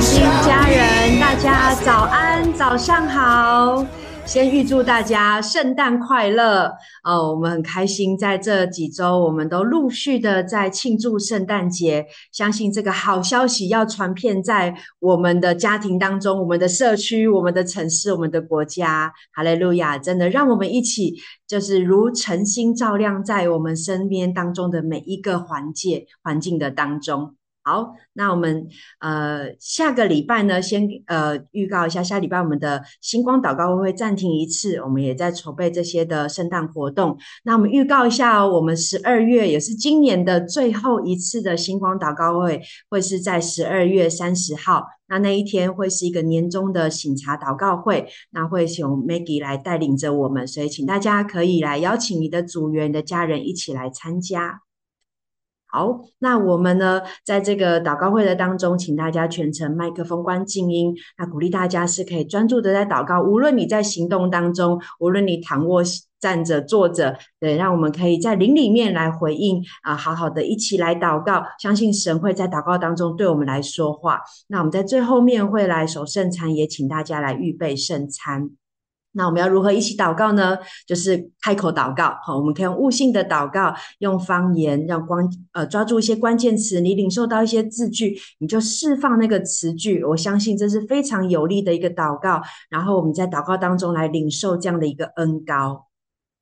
新家人，大家早安，早上好。先预祝大家圣诞快乐哦！我们很开心，在这几周，我们都陆续的在庆祝圣诞节。相信这个好消息要传遍在我们的家庭当中、我们的社区、我们的城市、我们的国家。哈利路亚！真的，让我们一起，就是如晨星照亮在我们身边当中的每一个环节、环境的当中。好，那我们呃下个礼拜呢，先呃预告一下，下礼拜我们的星光祷告会会暂停一次，我们也在筹备这些的圣诞活动。那我们预告一下哦，我们十二月也是今年的最后一次的星光祷告会，会是在十二月三十号。那那一天会是一个年终的醒茶祷告会，那会请 Maggie 来带领着我们，所以请大家可以来邀请你的组员、你的家人一起来参加。好，那我们呢，在这个祷告会的当中，请大家全程麦克风关静音。那鼓励大家是可以专注的在祷告，无论你在行动当中，无论你躺卧、站着、坐着，对，让我们可以在灵里面来回应啊，好好的一起来祷告，相信神会在祷告当中对我们来说话。那我们在最后面会来守圣餐，也请大家来预备圣餐。那我们要如何一起祷告呢？就是开口祷告，好，我们可以用悟性的祷告，用方言，让关呃抓住一些关键词，你领受到一些字句，你就释放那个词句。我相信这是非常有力的一个祷告。然后我们在祷告当中来领受这样的一个恩高。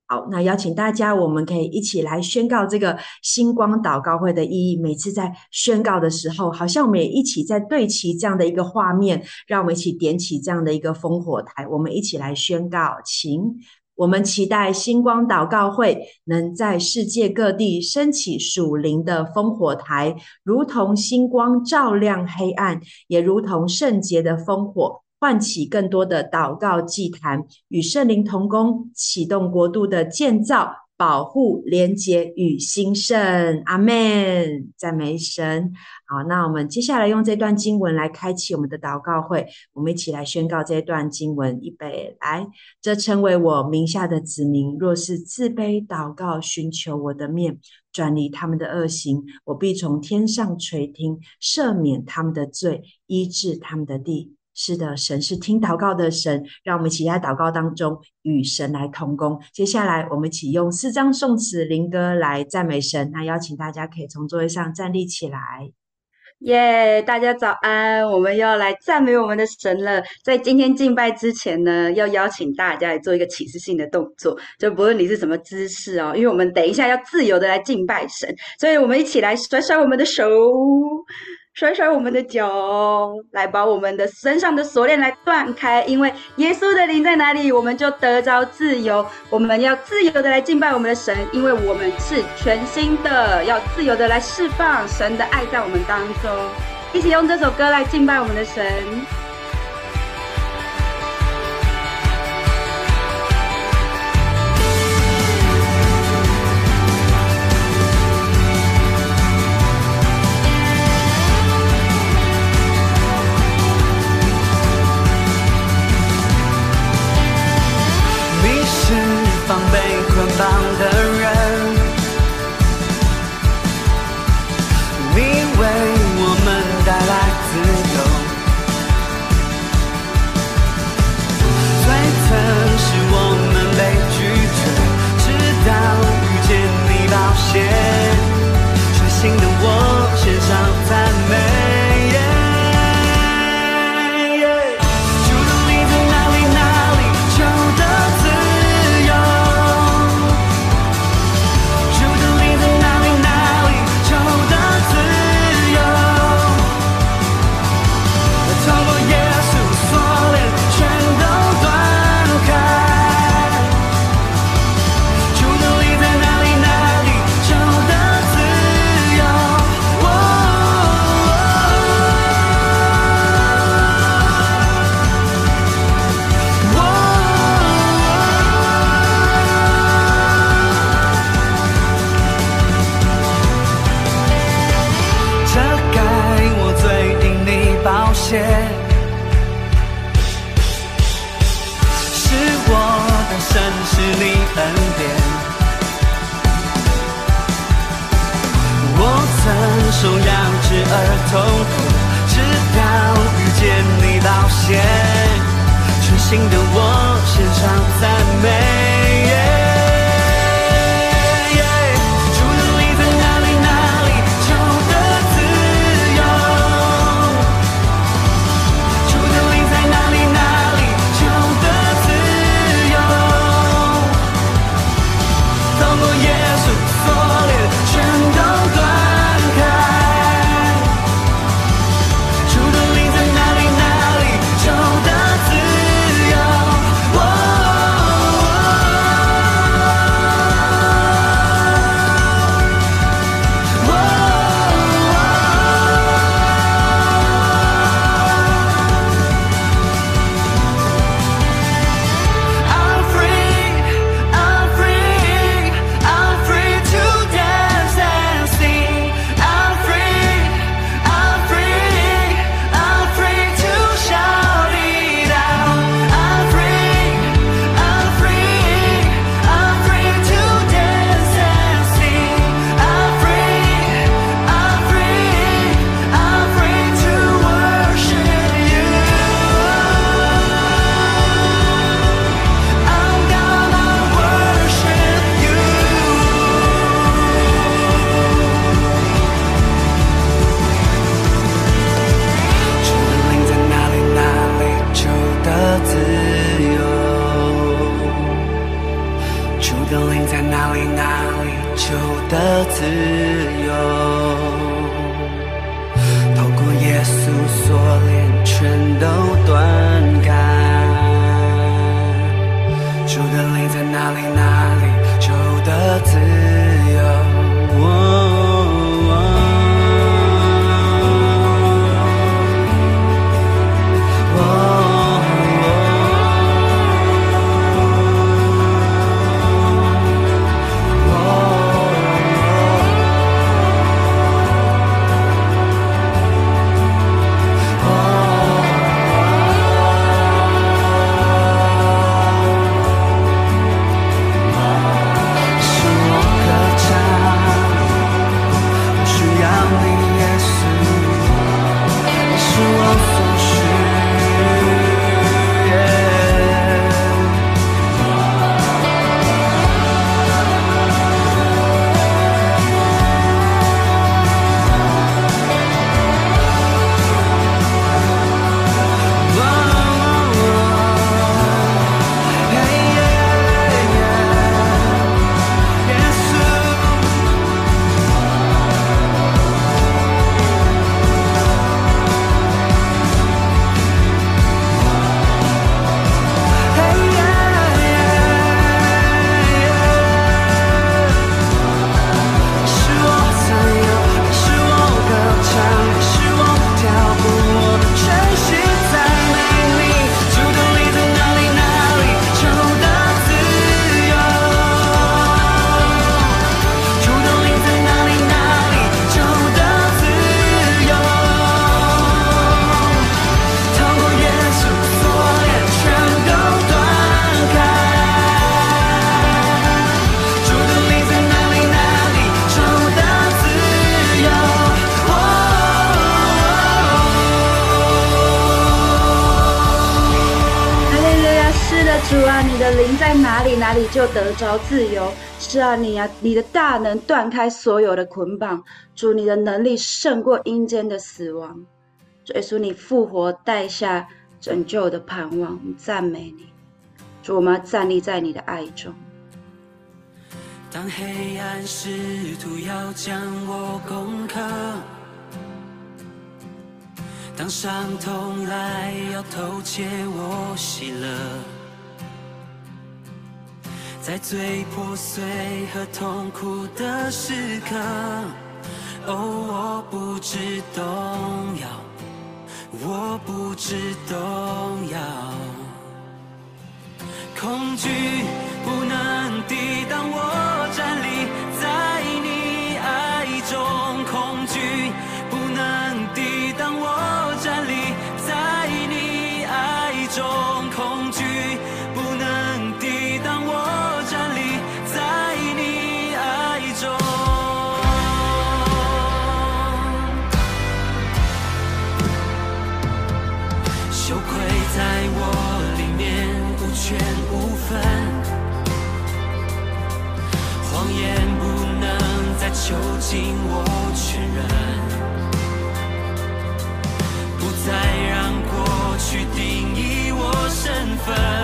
好，那邀请大家，我们可以一起来宣告这个星光祷告会的意义。每次在宣告的时候，好像我们也一起在对齐这样的一个画面，让我们一起点起这样的一个烽火台，我们一起来宣告。请我们期待星光祷告会能在世界各地升起属灵的烽火台，如同星光照亮黑暗，也如同圣洁的烽火。唤起更多的祷告祭坛，与圣灵同工，启动国度的建造、保护、连结与兴盛。阿门！赞美神。好，那我们接下来用这段经文来开启我们的祷告会。我们一起来宣告这段经文：预备来，这称为我名下的子民，若是自卑祷告，寻求我的面，转离他们的恶行，我必从天上垂听，赦免他们的罪，医治他们的地。是的，神是听祷告的神，让我们一起在祷告当中与神来同工。接下来，我们一起用四张颂词灵歌来赞美神。那邀请大家可以从座位上站立起来。耶，大家早安！我们要来赞美我们的神了。在今天敬拜之前呢，要邀请大家来做一个启示性的动作，就不论你是什么姿势哦，因为我们等一下要自由的来敬拜神，所以我们一起来甩甩我们的手。甩甩我们的脚，来把我们的身上的锁链来断开，因为耶稣的灵在哪里，我们就得着自由。我们要自由的来敬拜我们的神，因为我们是全新的，要自由的来释放神的爱在我们当中。一起用这首歌来敬拜我们的神。里就得着自由。是啊，你啊，你的大能断开所有的捆绑。主，你的能力胜过阴间的死亡。主耶稣，你复活带下拯救的盼望，赞美你。主，我们站立在你的爱中。当黑暗试图要将我攻克，当伤痛来要偷窃我喜乐。在最破碎和痛苦的时刻，哦，我不知动摇，我不知动摇，恐惧不能抵挡我站立囚禁我确认不再让过去定义我身份。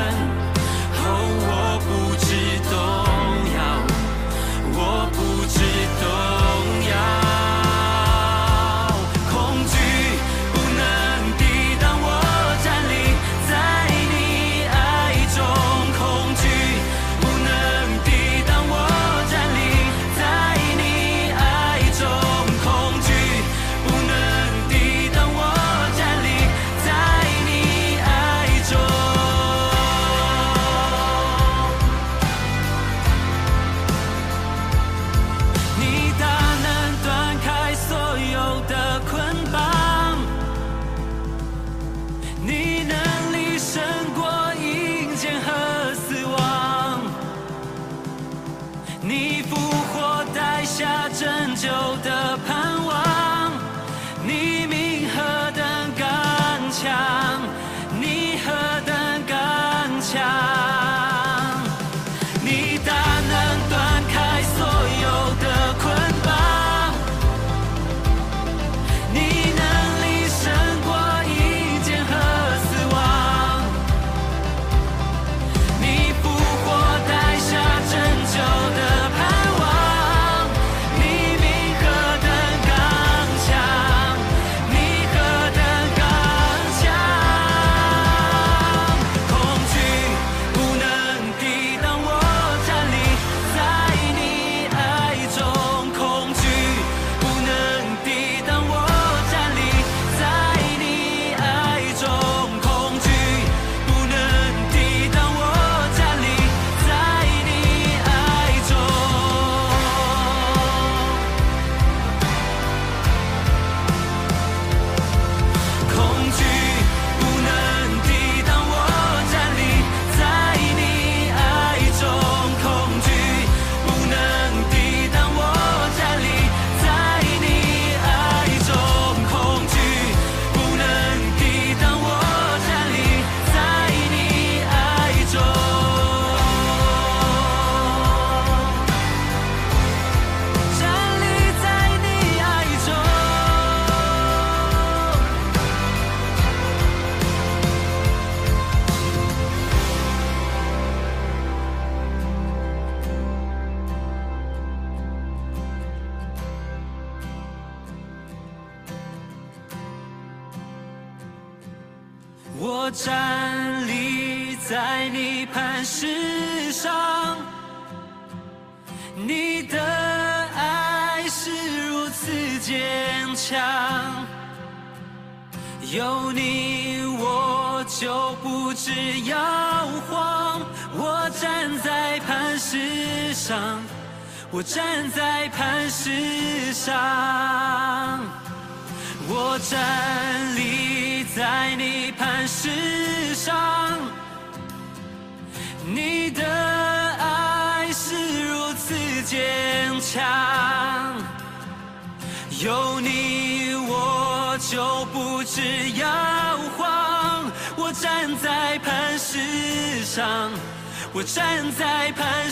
我站在盘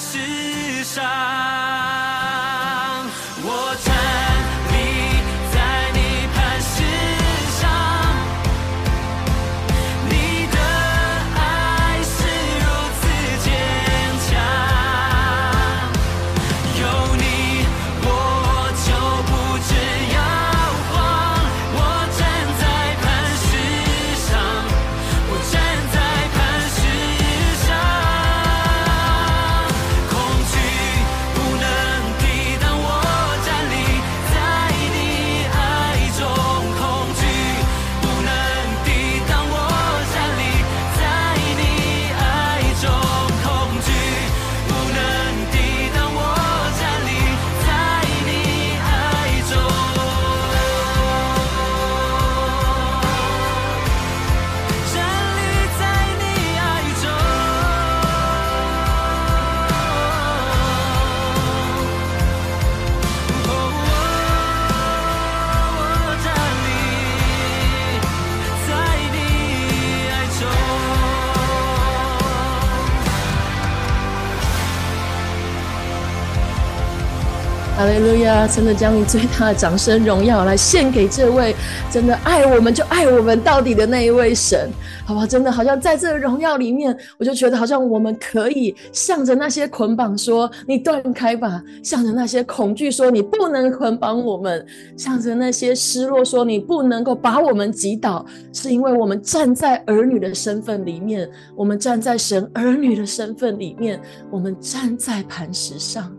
真的将你最大的掌声荣耀来献给这位真的爱我们就爱我们到底的那一位神，好不好？真的好像在这荣耀里面，我就觉得好像我们可以向着那些捆绑说：“你断开吧！”向着那些恐惧说：“你不能捆绑我们！”向着那些失落说：“你不能够把我们击倒。”是因为我们站在儿女的身份里面，我们站在神儿女的身份里面，我们站在磐石上。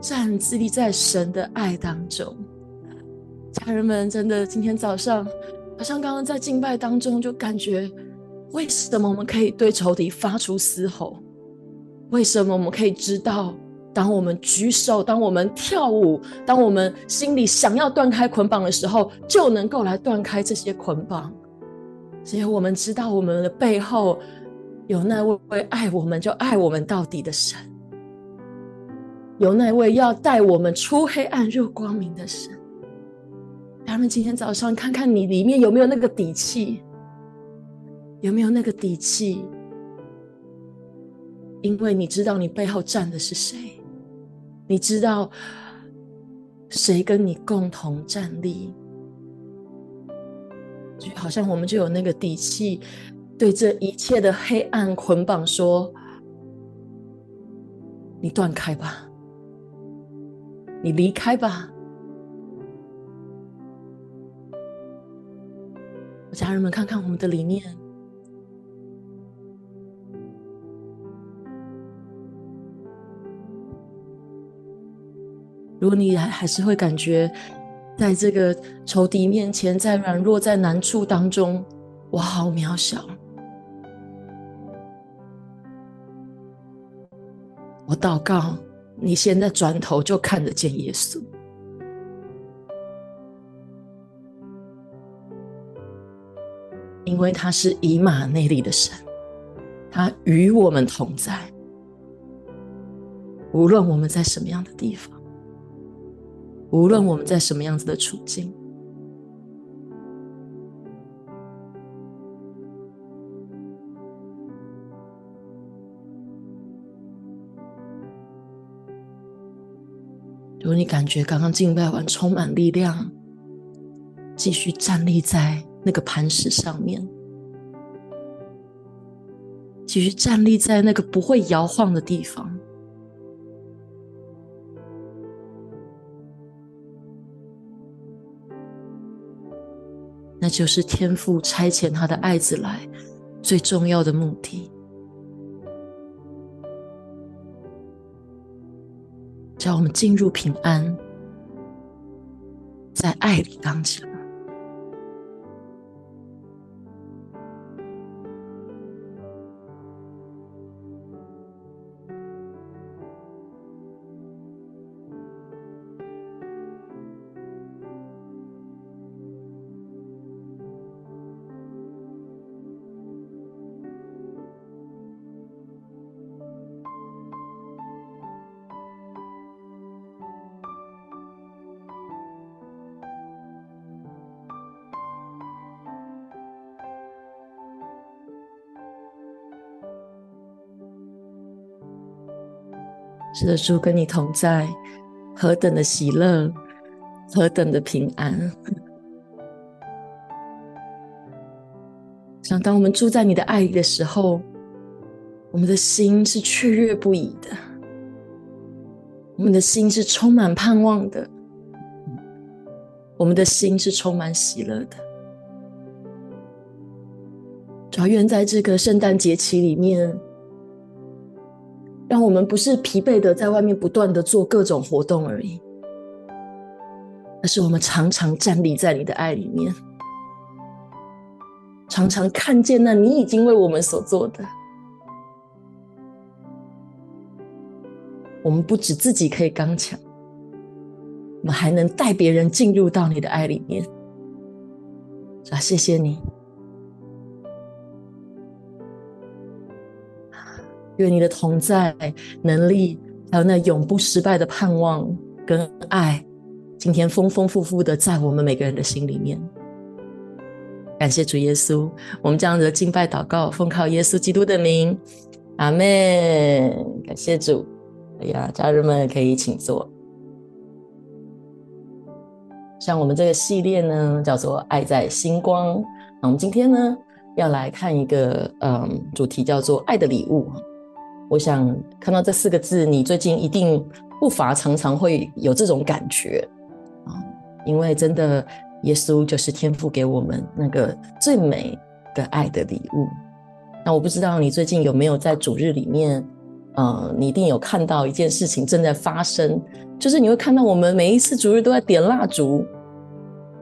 站自立在神的爱当中，家人们，真的今天早上，好像刚刚在敬拜当中，就感觉为什么我们可以对仇敌发出嘶吼？为什么我们可以知道，当我们举手，当我们跳舞，当我们心里想要断开捆绑的时候，就能够来断开这些捆绑？只有我们知道，我们的背后有那位爱我们就爱我们到底的神。有那位要带我们出黑暗入光明的神，他们今天早上看看你里面有没有那个底气，有没有那个底气？因为你知道你背后站的是谁，你知道谁跟你共同站立，就好像我们就有那个底气，对这一切的黑暗捆绑说：“你断开吧。”你离开吧，家人们，看看我们的里面。如果你还还是会感觉，在这个仇敌面前，在软弱、在难处当中，我好渺小。我祷告。你现在转头就看得见耶稣，因为他是以马内利的神，他与我们同在。无论我们在什么样的地方，无论我们在什么样子的处境。如果你感觉刚刚敬拜完充满力量，继续站立在那个磐石上面，继续站立在那个不会摇晃的地方，那就是天父差遣他的爱子来最重要的目的。叫我们进入平安，在爱里刚强。是的，主跟你同在，何等的喜乐，何等的平安。想当我们住在你的爱里的时候，我们的心是雀跃不已的，我们的心是充满盼望的，我们的心是充满喜乐的。主要愿在这个圣诞节期里面。让我们不是疲惫的在外面不断的做各种活动而已，而是我们常常站立在你的爱里面，常常看见那你已经为我们所做的。我们不止自己可以刚强，我们还能带别人进入到你的爱里面。啊，谢谢你。愿你的同在、能力，还有那永不失败的盼望跟爱，今天丰丰富富的在我们每个人的心里面。感谢主耶稣，我们这样子敬拜祷告，奉靠耶稣基督的名，阿门。感谢主。哎呀，家人们可以请坐。像我们这个系列呢，叫做“爱在星光”。那我们今天呢，要来看一个嗯，主题叫做“爱的礼物”。我想看到这四个字，你最近一定不乏常常会有这种感觉啊，因为真的，耶稣就是天父给我们那个最美的爱的礼物。那我不知道你最近有没有在主日里面，呃，你一定有看到一件事情正在发生，就是你会看到我们每一次主日都在点蜡烛，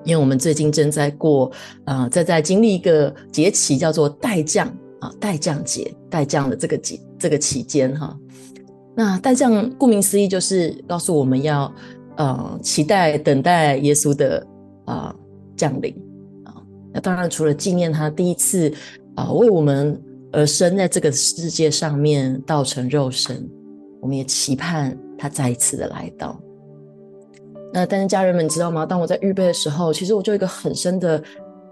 因为我们最近正在过，呃，在在经历一个节期，叫做待降啊，待降节，待降的这个节这个期间哈。那待降顾名思义就是告诉我们要呃期待等待耶稣的啊、降临啊。那当然除了纪念他第一次啊、为我们。而生在这个世界上面，道成肉身，我们也期盼他再一次的来到。那但是家人们，知道吗？当我在预备的时候，其实我就有一个很深的、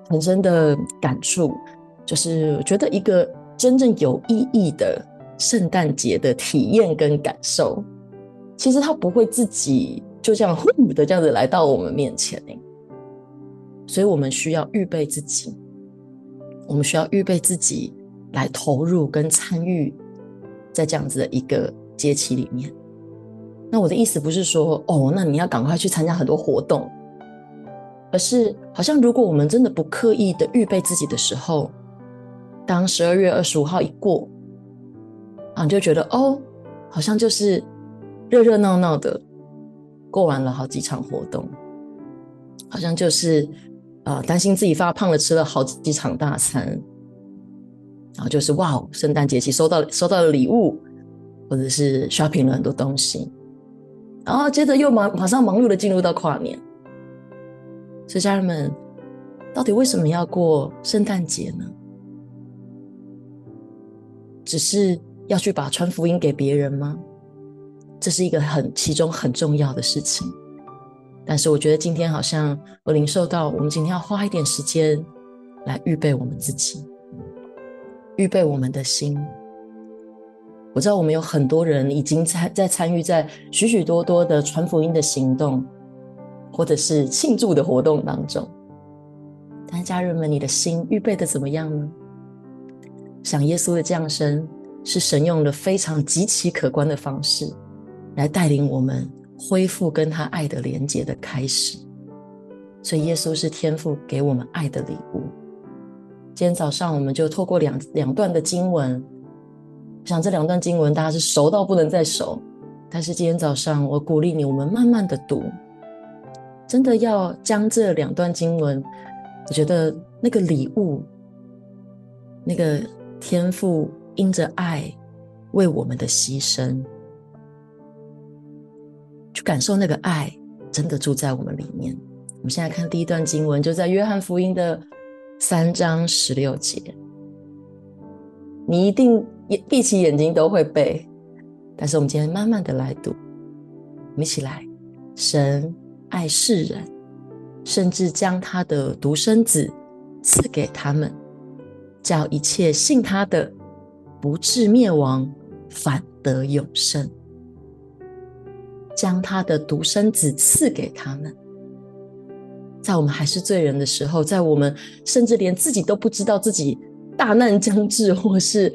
很深的感触，就是我觉得一个真正有意义的圣诞节的体验跟感受，其实它不会自己就这样呼的这样子来到我们面前。所以我们需要预备自己，我们需要预备自己。来投入跟参与在这样子的一个节期里面。那我的意思不是说哦，那你要赶快去参加很多活动，而是好像如果我们真的不刻意的预备自己的时候，当十二月二十五号一过，啊，你就觉得哦，好像就是热热闹闹的过完了好几场活动，好像就是呃担心自己发胖了，吃了好几场大餐。然后就是哇，圣诞节期收到收到了礼物，或者是 shopping 了很多东西，然后接着又马马上忙碌的进入到跨年。所以家人们，到底为什么要过圣诞节呢？只是要去把传福音给别人吗？这是一个很其中很重要的事情。但是我觉得今天好像我领受到，我们今天要花一点时间来预备我们自己。预备我们的心。我知道我们有很多人已经在在参与在许许多多的传福音的行动，或者是庆祝的活动当中。但家人们，你的心预备的怎么样呢？想耶稣的降生是神用了非常极其可观的方式，来带领我们恢复跟他爱的连结的开始。所以耶稣是天父给我们爱的礼物。今天早上，我们就透过两两段的经文，想这两段经文大家是熟到不能再熟。但是今天早上，我鼓励你，我们慢慢的读，真的要将这两段经文，我觉得那个礼物，那个天父因着爱为我们的牺牲，去感受那个爱真的住在我们里面。我们现在看第一段经文，就在约翰福音的。三章十六节，你一定也闭起眼睛都会背。但是我们今天慢慢的来读，我们一起来。神爱世人，甚至将他的独生子赐给他们，叫一切信他的不至灭亡，反得永生。将他的独生子赐给他们。在我们还是罪人的时候，在我们甚至连自己都不知道自己大难将至，或是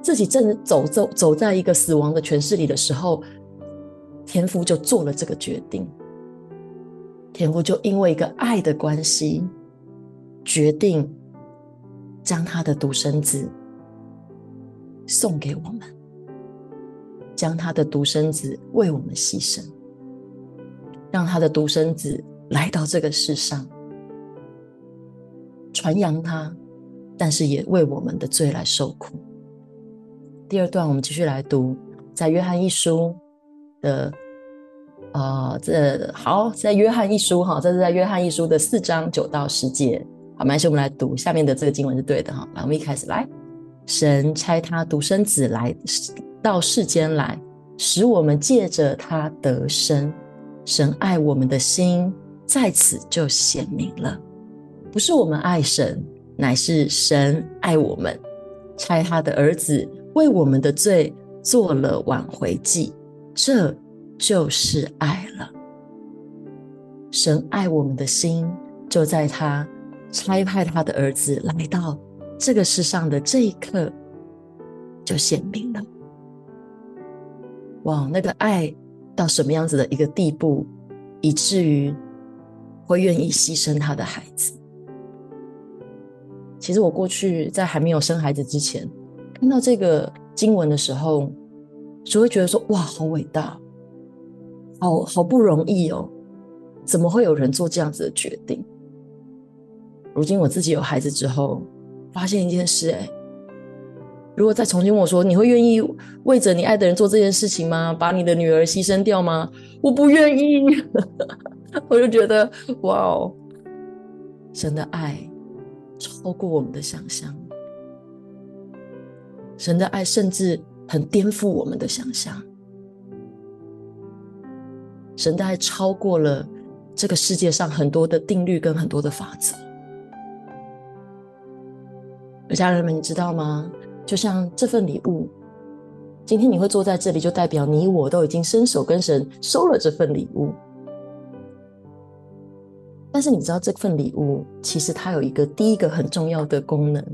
自己正走走走在一个死亡的权势里的时候，天父就做了这个决定。天父就因为一个爱的关系，决定将他的独生子送给我们，将他的独生子为我们牺牲，让他的独生子。来到这个世上，传扬他，但是也为我们的罪来受苦。第二段，我们继续来读，在约翰一书的，啊、呃，这好，在约翰一书哈，这是在约翰一书的四章九到十节。好，没关系，我们来读下面的这个经文是对的哈。来，我们一开始来，神差他独生子来到世间来，使我们借着他得生。神爱我们的心。在此就显明了，不是我们爱神，乃是神爱我们，差他的儿子为我们的罪做了挽回祭，这就是爱了。神爱我们的心，就在他差派他的儿子来到这个世上的这一刻，就显明了。哇，那个爱到什么样子的一个地步，以至于会愿意牺牲他的孩子？其实我过去在还没有生孩子之前，看到这个经文的时候，只会觉得说：哇，好伟大，好好不容易哦，怎么会有人做这样子的决定？如今我自己有孩子之后，发现一件事，哎。如果再重新问我说，你会愿意为着你爱的人做这件事情吗？把你的女儿牺牲掉吗？我不愿意。我就觉得，哇哦，神的爱超过我们的想象，神的爱甚至很颠覆我们的想象，神的爱超过了这个世界上很多的定律跟很多的法则。家人们，你知道吗？就像这份礼物，今天你会坐在这里，就代表你我都已经伸手跟神收了这份礼物。但是你知道，这份礼物其实它有一个第一个很重要的功能，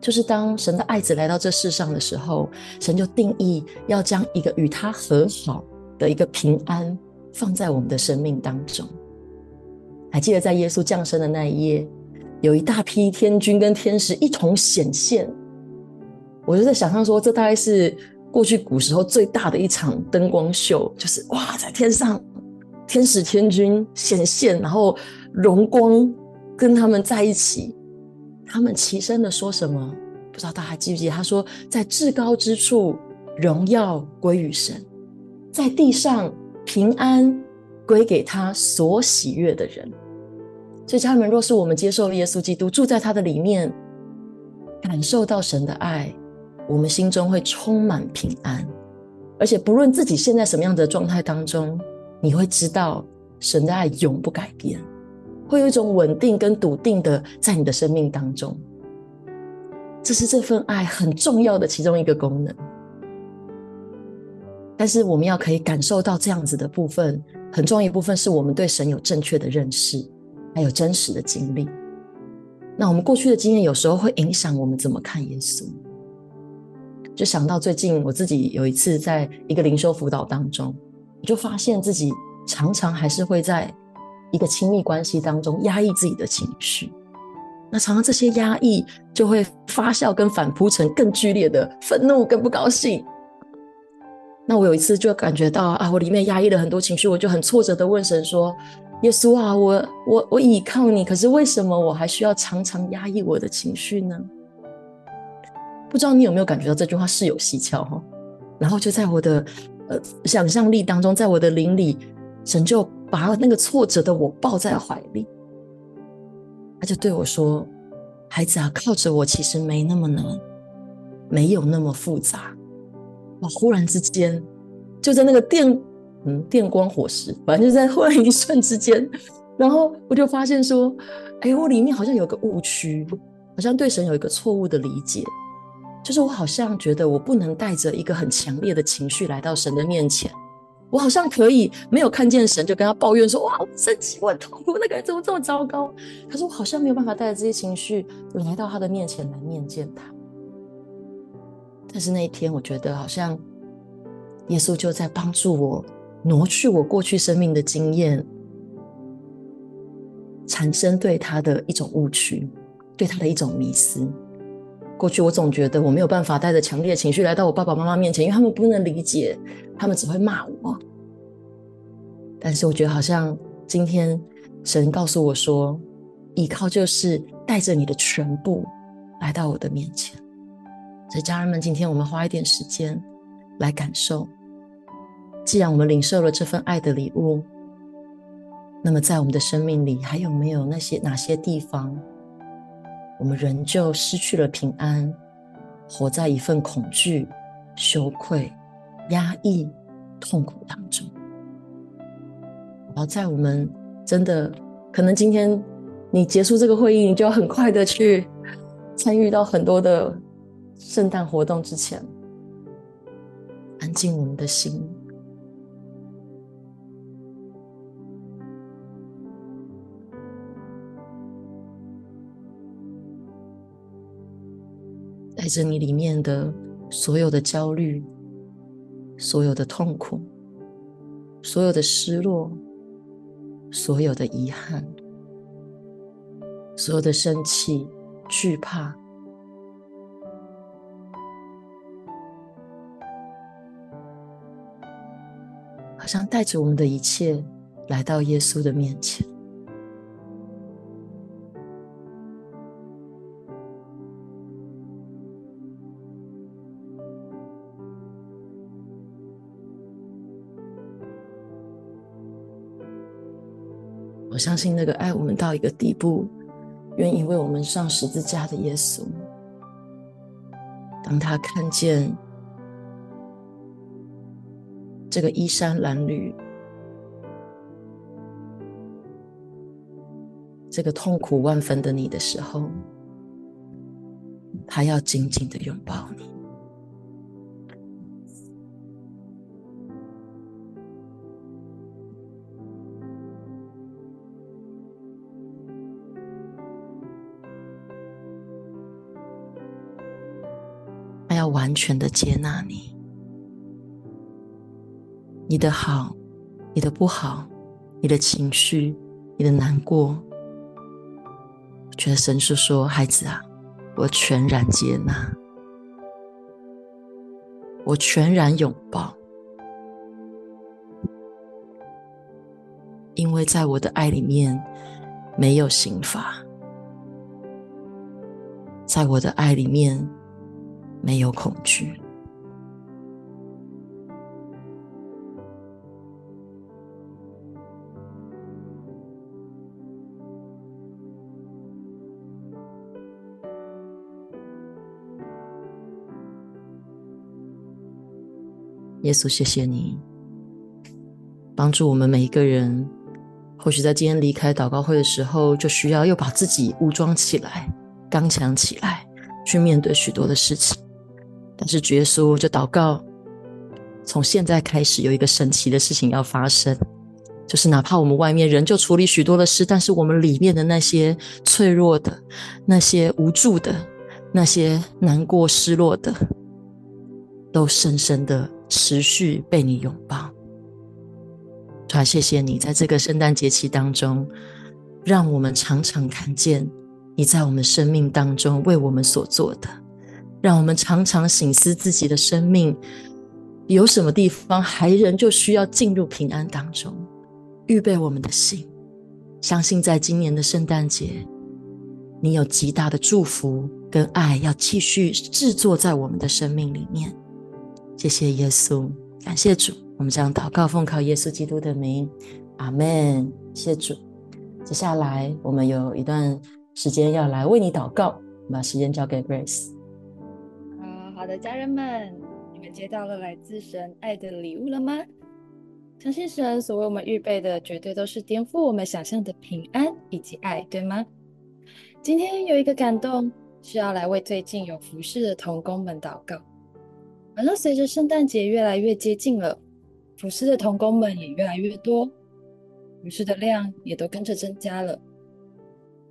就是当神的爱子来到这世上的时候，神就定义要将一个与他和好的一个平安放在我们的生命当中。还记得在耶稣降生的那一夜，有一大批天军跟天使一同显现。我就在想象说，这大概是过去古时候最大的一场灯光秀，就是哇，在天上天使天军显现，然后荣光跟他们在一起，他们齐声的说什么？不知道大家记不记得？他说，在至高之处荣耀归于神，在地上平安归给他所喜悦的人。所以家人们，若是我们接受了耶稣基督，住在他的里面，感受到神的爱。我们心中会充满平安，而且不论自己现在什么样的状态当中，你会知道神的爱永不改变，会有一种稳定跟笃定的在你的生命当中。这是这份爱很重要的其中一个功能。但是我们要可以感受到这样子的部分，很重要一部分是我们对神有正确的认识，还有真实的经历。那我们过去的经验有时候会影响我们怎么看耶稣。就想到最近我自己有一次在一个灵修辅导当中，我就发现自己常常还是会在一个亲密关系当中压抑自己的情绪，那常常这些压抑就会发酵跟反扑成更剧烈的愤怒跟不高兴。那我有一次就感觉到啊，我里面压抑了很多情绪，我就很挫折的问神说：“耶稣啊，我我我倚靠你，可是为什么我还需要常常压抑我的情绪呢？”不知道你有没有感觉到这句话是有蹊跷哈？然后就在我的呃想象力当中，在我的灵里，神就把那个挫折的我抱在怀里，他就对我说：“孩子啊，靠着我其实没那么难，没有那么复杂。”我！忽然之间，就在那个电嗯电光火石，反正就在忽然一瞬之间，然后我就发现说：“哎，我里面好像有个误区，好像对神有一个错误的理解。”就是我好像觉得我不能带着一个很强烈的情绪来到神的面前，我好像可以没有看见神就跟他抱怨说：“哇，我生气，我很痛苦，那个人怎么这么糟糕？”可是我好像没有办法带着这些情绪来到他的面前来面见他。但是那一天，我觉得好像耶稣就在帮助我挪去我过去生命的经验，产生对他的一种误区，对他的一种迷思。过去我总觉得我没有办法带着强烈情绪来到我爸爸妈妈面前，因为他们不能理解，他们只会骂我。但是我觉得好像今天神告诉我说，依靠就是带着你的全部来到我的面前。所以家人们，今天我们花一点时间来感受，既然我们领受了这份爱的礼物，那么在我们的生命里还有没有那些哪些地方？我们仍旧失去了平安，活在一份恐惧、羞愧、压抑、痛苦当中。然后，在我们真的可能今天你结束这个会议，你就要很快的去参与到很多的圣诞活动之前，安静我们的心，带着你里面的所有的焦虑、所有的痛苦、所有的失落、所有的遗憾、所有的生气、惧怕，好像带着我们的一切来到耶稣的面前。我相信那个爱我们到一个地步，愿意为我们上十字架的耶稣，当他看见这个衣衫褴褛、这个痛苦万分的你的时候，他要紧紧的拥抱你。完全的接纳你，你的好，你的不好，你的情绪，你的难过。觉得神是说：“孩子啊，我全然接纳，我全然拥抱，因为在我的爱里面没有刑罚，在我的爱里面。”没有恐惧。耶稣，谢谢你帮助我们每一个人。或许在今天离开祷告会的时候，就需要又把自己武装起来，刚强起来，去面对许多的事情。但是主耶稣就祷告，从现在开始有一个神奇的事情要发生，就是哪怕我们外面人就处理许多的事，但是我们里面的那些脆弱的、那些无助的、那些难过、失落的，都深深的持续被你拥抱。主啊，谢谢你在这个圣诞节期当中，让我们常常看见你在我们生命当中为我们所做的。让我们常常省思自己的生命，有什么地方还仍旧需要进入平安当中，预备我们的心，相信在今年的圣诞节，你有极大的祝福跟爱要继续制作在我们的生命里面。谢谢耶稣，感谢主，我们将祷告奉靠耶稣基督的名，阿门。谢谢主。接下来我们有一段时间要来为你祷告，把时间交给 Grace。好的，家人们，你们接到了来自神爱的礼物了吗？相信神所为我们预备的，绝对都是颠覆我们想象的平安以及爱，对吗？今天有一个感动，是要来为最近有服侍的童工们祷告。而随着圣诞节越来越接近了，服侍的童工们也越来越多，服侍的量也都跟着增加了。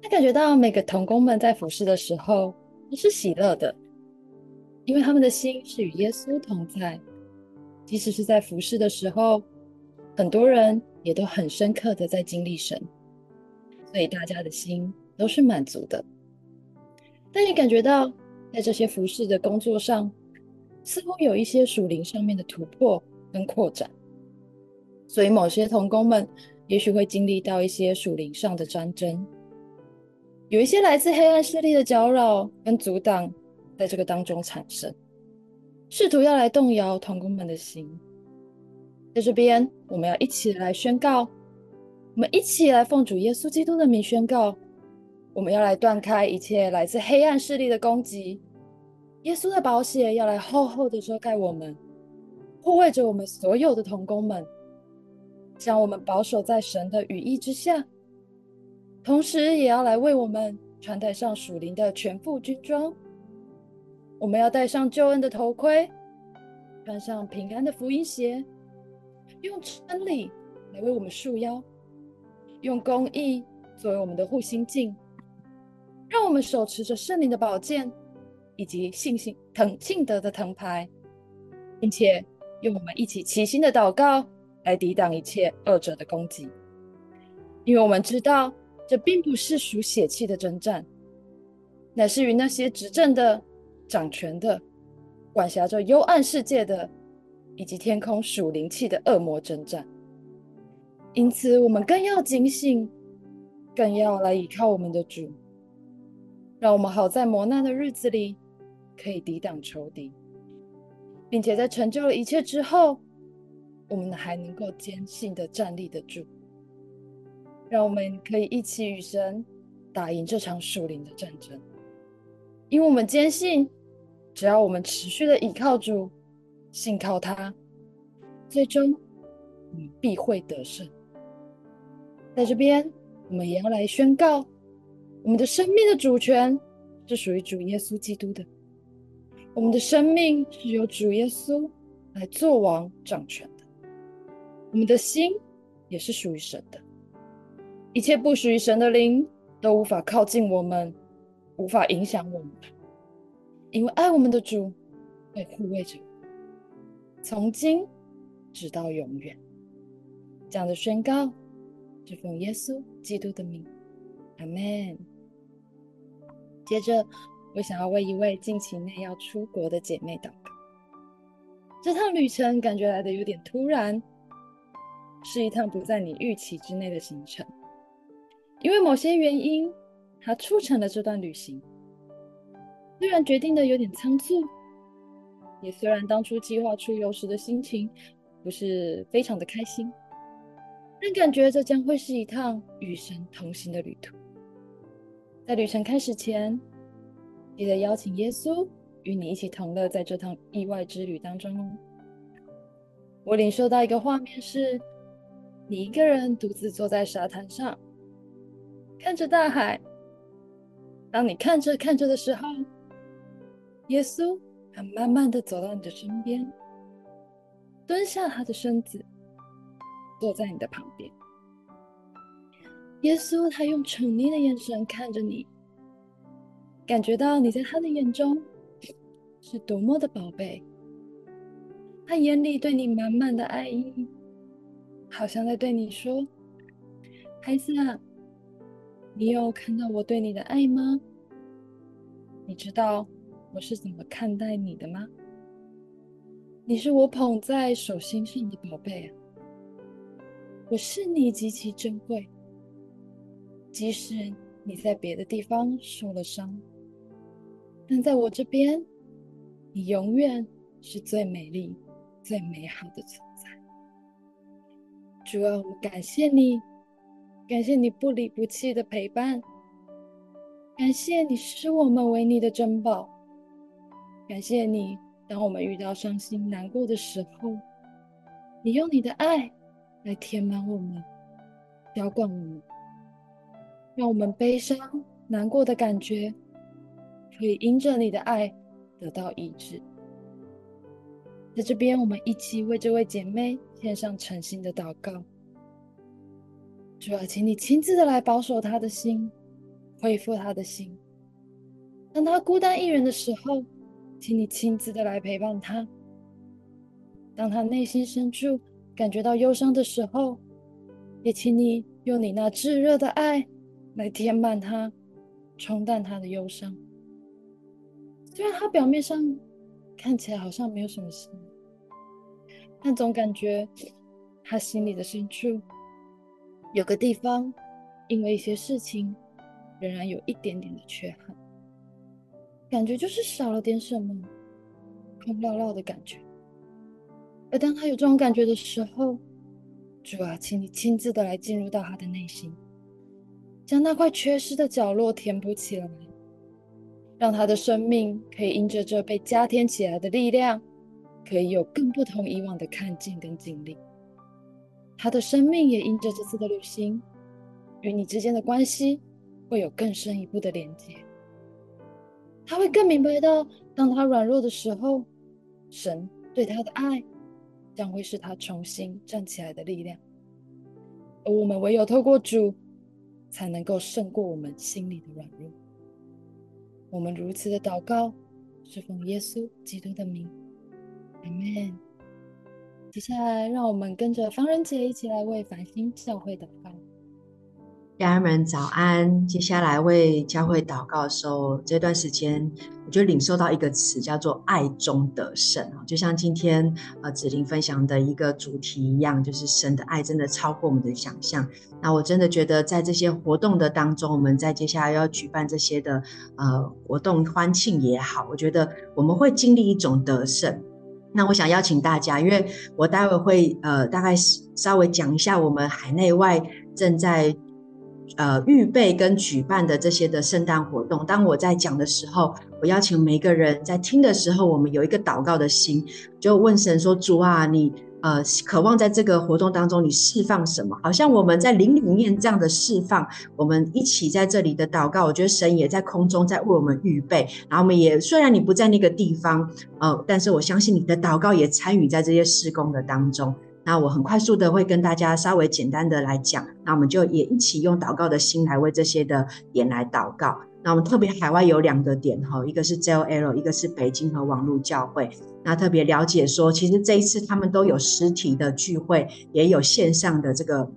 他感觉到每个童工们在服侍的时候都是喜乐的。因为他们的心是与耶稣同在，即使是在服侍的时候，很多人也都很深刻的在经历神，所以大家的心都是满足的。但也感觉到在这些服侍的工作上，似乎有一些属灵上面的突破跟扩展，所以某些童工们也许会经历到一些属灵上的战争，有一些来自黑暗势力的搅扰跟阻挡。在这个当中产生，试图要来动摇同工们的心。在这边，我们要一起来宣告，我们一起来奉主耶稣基督的名宣告，我们要来断开一切来自黑暗势力的攻击。耶稣的宝血要来厚厚的遮盖我们，护卫着我们所有的同工们，将我们保守在神的羽翼之下，同时也要来为我们穿戴上属灵的全副军装。我们要戴上救恩的头盔，穿上平安的福音鞋，用真理来为我们束腰，用公义作为我们的护心镜，让我们手持着圣灵的宝剑，以及信心腾信德的藤牌，并且用我们一起齐心的祷告来抵挡一切恶者的攻击。因为我们知道，这并不是属血气的征战，乃是与那些执政的、掌权的、管辖着幽暗世界的，以及天空属灵气的恶魔征战。因此，我们更要警醒，更要来依靠我们的主，让我们好在磨难的日子里可以抵挡仇敌，并且在成就了一切之后，我们还能够坚信的站立得住。让我们可以一起与神打赢这场属灵的战争，因为我们坚信，只要我们持续的倚靠主，信靠他，最终我们必会得胜。在这边，我们也要来宣告，我们的生命的主权是属于主耶稣基督的，我们的生命是由主耶稣来做王掌权的，我们的心也是属于神的。一切不属于神的灵都无法靠近我们，无法影响我们，因为爱我们的主会护卫着，从今直到永远。这样的宣告，是奉耶稣基督的名，阿门。接着，我想要为一位近期内要出国的姐妹祷告。这趟旅程感觉来的有点突然，是一趟不在你预期之内的行程。因为某些原因，他促成了这段旅行。虽然决定的有点仓促，也虽然当初计划出游时的心情不是非常的开心，但感觉这将会是一趟与神同行的旅途。在旅程开始前，记得邀请耶稣与你一起同乐在这趟意外之旅当中哦。我领受到一个画面是，你一个人独自坐在沙滩上。看着大海，当你看着看着的时候，耶稣他慢慢的走到你的身边，蹲下他的身子，坐在你的旁边。耶稣他用宠溺的眼神看着你，感觉到你在他的眼中 是多么的宝贝，他眼里对你满满的爱意，好像在对你说：“孩子啊。”你有看到我对你的爱吗？你知道我是怎么看待你的吗？你是我捧在手心上的宝贝啊！我是你极其珍贵，即使你在别的地方受了伤，但在我这边，你永远是最美丽、最美好的存在。主啊，我感谢你。感谢你不离不弃的陪伴，感谢你视我们为你的珍宝，感谢你，当我们遇到伤心难过的时候，你用你的爱来填满我们，浇灌我们，让我们悲伤难过的感觉可以因着你的爱得到医治。在这边，我们一起为这位姐妹献上诚心的祷告。主要请你亲自的来保守他的心，恢复他的心。当他孤单一人的时候，请你亲自的来陪伴他。当他内心深处感觉到忧伤的时候，也请你用你那炙热的爱来填满他，冲淡他的忧伤。虽然他表面上看起来好像没有什么事，但总感觉他心里的深处。有个地方，因为一些事情，仍然有一点点的缺憾，感觉就是少了点什么，空落落的感觉。而当他有这种感觉的时候，主啊，请你亲自的来进入到他的内心，将那块缺失的角落填补起来，让他的生命可以因着这被加添起来的力量，可以有更不同以往的看见跟经历。他的生命也因着这次的旅行，与你之间的关系会有更深一步的连接。他会更明白到，当他软弱的时候，神对他的爱将会是他重新站起来的力量。而我们唯有透过主，才能够胜过我们心里的软弱。我们如此的祷告，是奉耶稣基督的名，阿门。接下来，让我们跟着方人姐一起来为繁星教会祷告。家人们早安！接下来为教会祷告的时候，这段时间我就领受到一个词，叫做“爱中得胜”。就像今天呃子玲分享的一个主题一样，就是神的爱真的超过我们的想象。那我真的觉得，在这些活动的当中，我们在接下来要举办这些的呃活动欢庆也好，我觉得我们会经历一种得胜。那我想邀请大家，因为我待会会呃大概稍微讲一下我们海内外正在。呃，预备跟举办的这些的圣诞活动，当我在讲的时候，我邀请每一个人在听的时候，我们有一个祷告的心，就问神说：“主啊，你呃渴望在这个活动当中，你释放什么？好像我们在灵里面这样的释放，我们一起在这里的祷告，我觉得神也在空中在为我们预备。然后我们也虽然你不在那个地方，呃，但是我相信你的祷告也参与在这些施工的当中。”那我很快速的会跟大家稍微简单的来讲，那我们就也一起用祷告的心来为这些的点来祷告。那我们特别海外有两个点哈，一个是 JOL，一个是北京和网络教会。那特别了解说，其实这一次他们都有实体的聚会，也有线上的这个。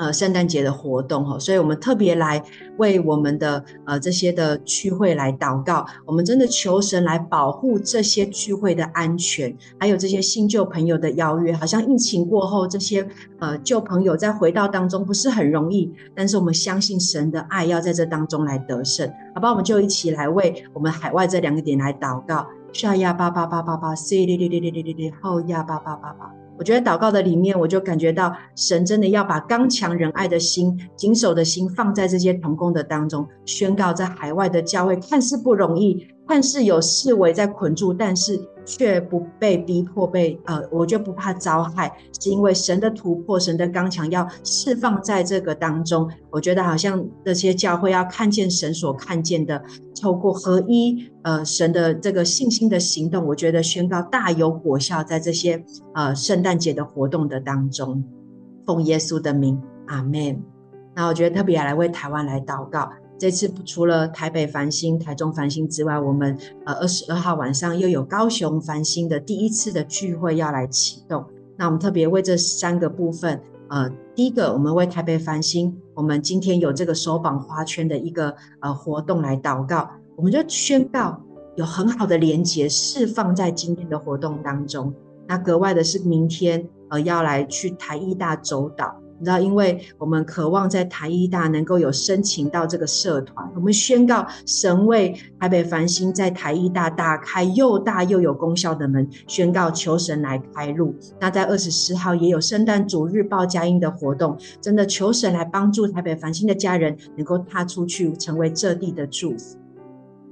呃，圣诞节的活动哈，所以我们特别来为我们的呃这些的聚会来祷告。我们真的求神来保护这些聚会的安全，还有这些新旧朋友的邀约。好像疫情过后，这些呃旧朋友再回到当中不是很容易，但是我们相信神的爱要在这当中来得胜。好吧，我们就一起来为我们海外这两个点来祷告。下呀八八八八八，C 哩哩哩哩哩哩哩，后呀八八八八。我觉得祷告的里面，我就感觉到神真的要把刚强仁爱的心、谨守的心放在这些同工的当中，宣告在海外的教会看似不容易，看似有四围在捆住，但是。却不被逼迫，被呃，我就不怕遭害，是因为神的突破，神的刚强要释放在这个当中。我觉得好像这些教会要看见神所看见的，透过合一，呃，神的这个信心的行动，我觉得宣告大有果效，在这些呃圣诞节的活动的当中，奉耶稣的名，阿门。那我觉得特别来为台湾来祷告。这次除了台北繁星、台中繁星之外，我们呃二十二号晚上又有高雄繁星的第一次的聚会要来启动。那我们特别为这三个部分，呃，第一个我们为台北繁星，我们今天有这个手绑花圈的一个呃活动来祷告，我们就宣告有很好的连结释放在今天的活动当中。那格外的是明天呃要来去台艺大走岛。你知道，因为我们渴望在台艺大能够有申请到这个社团，我们宣告神为台北繁星在台艺大打开又大又有功效的门，宣告求神来开路。那在二十四号也有圣诞主日报佳音的活动，真的求神来帮助台北繁星的家人能够踏出去，成为这地的祝福。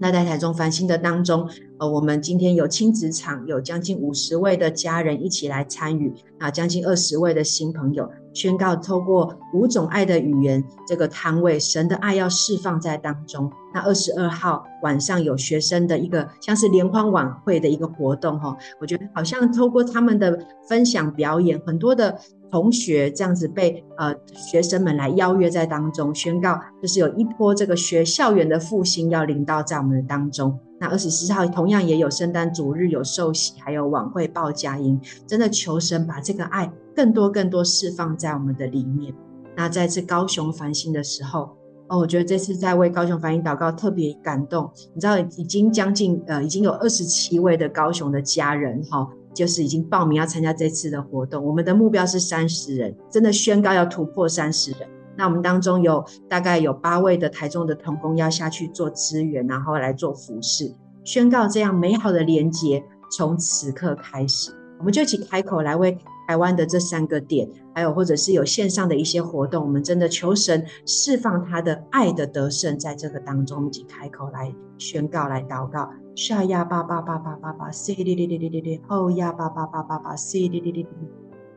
那在台中繁星的当中，呃，我们今天有亲子场，有将近五十位的家人一起来参与，啊，将近二十位的新朋友。宣告透过五种爱的语言这个摊位，神的爱要释放在当中。那二十二号晚上有学生的一个像是联欢晚会的一个活动哈，我觉得好像透过他们的分享表演，很多的同学这样子被呃学生们来邀约在当中，宣告就是有一波这个学校园的复兴要临到在我们的当中。那二十四号同样也有圣诞主日有受洗，还有晚会报佳音，真的求神把这个爱。更多更多释放在我们的里面。那在这高雄繁星的时候，哦，我觉得这次在为高雄繁星祷告特别感动。你知道，已经将近呃，已经有二十七位的高雄的家人哈、就是已经报名要参加这次的活动。我们的目标是三十人，真的宣告要突破三十人。那我们当中有大概有八位的台中的同工要下去做支援，然后来做服事，宣告这样美好的连结从此刻开始，我们就一起开口来为。台湾的这三个点，还有或者是有线上的一些活动，我们真的求神释放他的爱的得胜，在这个当中，我们一起开口来宣告、来祷告。沙呀巴巴巴巴巴巴，西哩哩哩哩哩哩，后呀巴巴巴巴巴，西哩哩哩哩，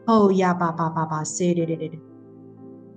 后呀巴巴巴巴，西哩哩哩哩。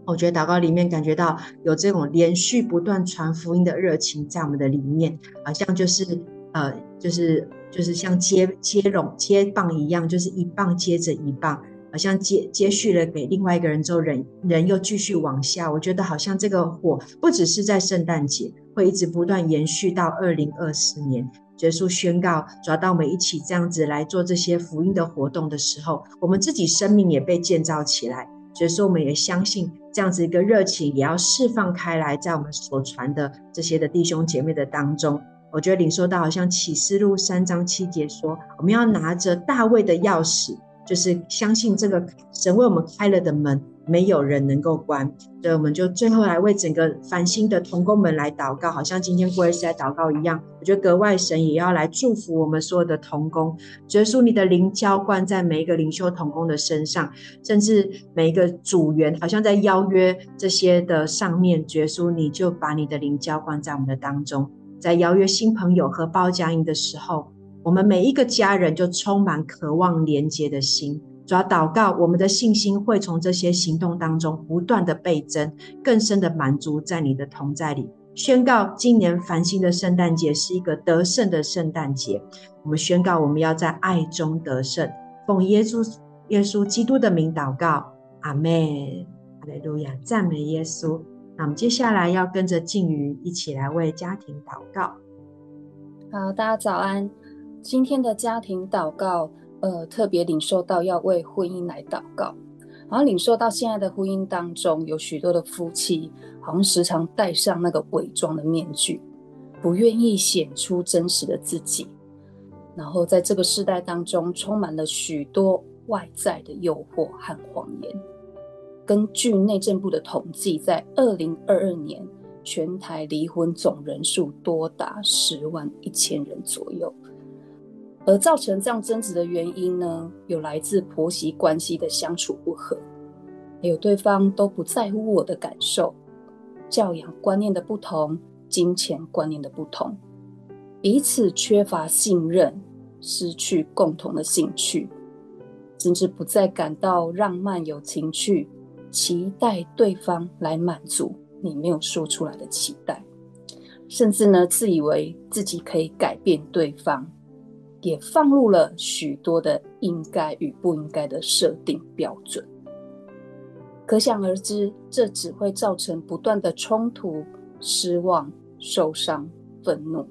我觉得祷告里面感觉到有这种连续不断传福音的热情在我们的里面，好像就是呃，就是。就是像接接龙接棒一样，就是一棒接着一棒，好像接接续了给另外一个人之后，人人又继续往下。我觉得好像这个火不只是在圣诞节，会一直不断延续到二零二四年。结束宣告，主要到我们一起这样子来做这些福音的活动的时候，我们自己生命也被建造起来。所以说，我们也相信这样子一个热情，也要释放开来，在我们所传的这些的弟兄姐妹的当中。我觉得领受到，好像启示录三章七节说，我们要拿着大卫的钥匙，就是相信这个神为我们开了的门。没有人能够关，所以我们就最后来为整个繁星的同工们来祷告，好像今天过日子在祷告一样。我觉得格外神也要来祝福我们所有的同工，耶稣你的灵浇灌在每一个灵修同工的身上，甚至每一个组员，好像在邀约这些的上面，耶稣你就把你的灵浇灌在我们的当中，在邀约新朋友和包佳音的时候，我们每一个家人就充满渴望连接的心。主要祷告，我们的信心会从这些行动当中不断的倍增，更深的满足在你的同在里。宣告今年繁星的圣诞节是一个得胜的圣诞节。我们宣告，我们要在爱中得胜。奉耶稣耶稣基督的名祷告，阿门。哈利路亚，赞美耶稣。那我们接下来要跟着静瑜一起来为家庭祷告。好，大家早安。今天的家庭祷告。呃，特别领受到要为婚姻来祷告，然后领受到现在的婚姻当中有许多的夫妻，好像时常戴上那个伪装的面具，不愿意显出真实的自己。然后在这个世代当中，充满了许多外在的诱惑和谎言。根据内政部的统计，在二零二二年，全台离婚总人数多达十万一千人左右。而造成这样争执的原因呢，有来自婆媳关系的相处不和，还有对方都不在乎我的感受，教养观念的不同，金钱观念的不同，彼此缺乏信任，失去共同的兴趣，甚至不再感到浪漫有情趣，期待对方来满足你没有说出来的期待，甚至呢，自以为自己可以改变对方。也放入了许多的应该与不应该的设定标准，可想而知，这只会造成不断的冲突、失望、受伤、愤怒，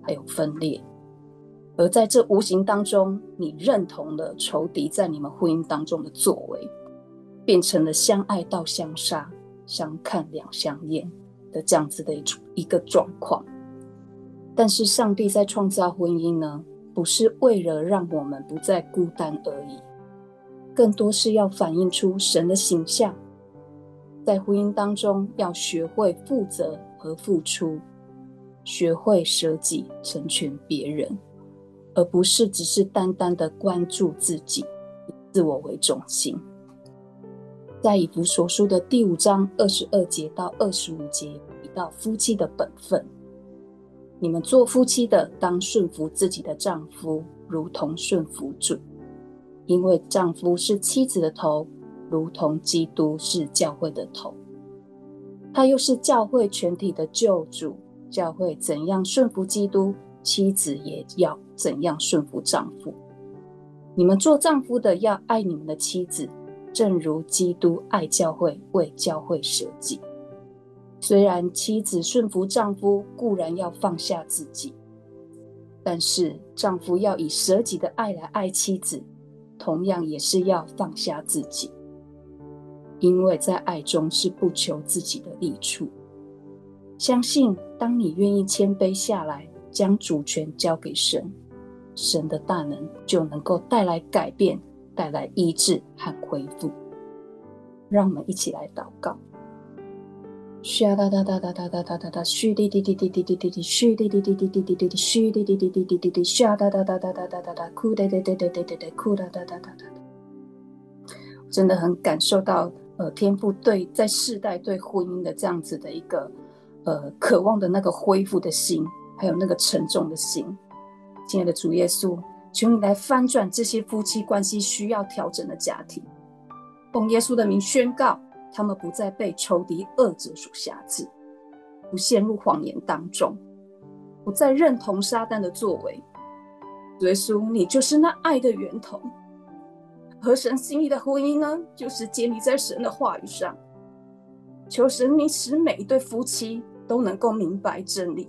还有分裂。而在这无形当中，你认同了仇敌在你们婚姻当中的作为，变成了相爱到相杀、相看两相厌的这样子的一种一个状况。但是上帝在创造婚姻呢？不是为了让我们不再孤单而已，更多是要反映出神的形象。在婚姻当中，要学会负责和付出，学会舍己成全别人，而不是只是单单的关注自己，以自我为中心。在以弗所书的第五章二十二节到二十五节，提到夫妻的本分。你们做夫妻的，当顺服自己的丈夫，如同顺服主，因为丈夫是妻子的头，如同基督是教会的头。他又是教会全体的救主。教会怎样顺服基督，妻子也要怎样顺服丈夫。你们做丈夫的要爱你们的妻子，正如基督爱教会，为教会舍己。虽然妻子顺服丈夫，固然要放下自己，但是丈夫要以舍己的爱来爱妻子，同样也是要放下自己，因为在爱中是不求自己的益处。相信当你愿意谦卑下来，将主权交给神，神的大能就能够带来改变，带来医治和恢复。让我们一起来祷告。嘘哒哒哒哒哒哒哒哒哒，嘘滴滴滴滴滴滴滴滴，嘘滴滴滴滴滴滴滴滴，嘘滴滴滴滴滴滴滴，嘘哒哒哒哒哒哒哒哒，哭哒哒哒哒哒哒哒，哭哒哒哒哒哒哒。真的很感受到，呃，天父对在世代对婚姻的这样子的一个，呃，渴望的那个恢复的心，还有那个沉重的心。亲爱的主耶稣，求你来翻转这些夫妻关系需要调整的家庭，奉耶稣的名宣告。他们不再被仇敌恶者所挟制，不陷入谎言当中，不再认同撒旦的作为。耶稣，你就是那爱的源头。和神心意的婚姻呢，就是建立在神的话语上。求神你使每一对夫妻都能够明白真理，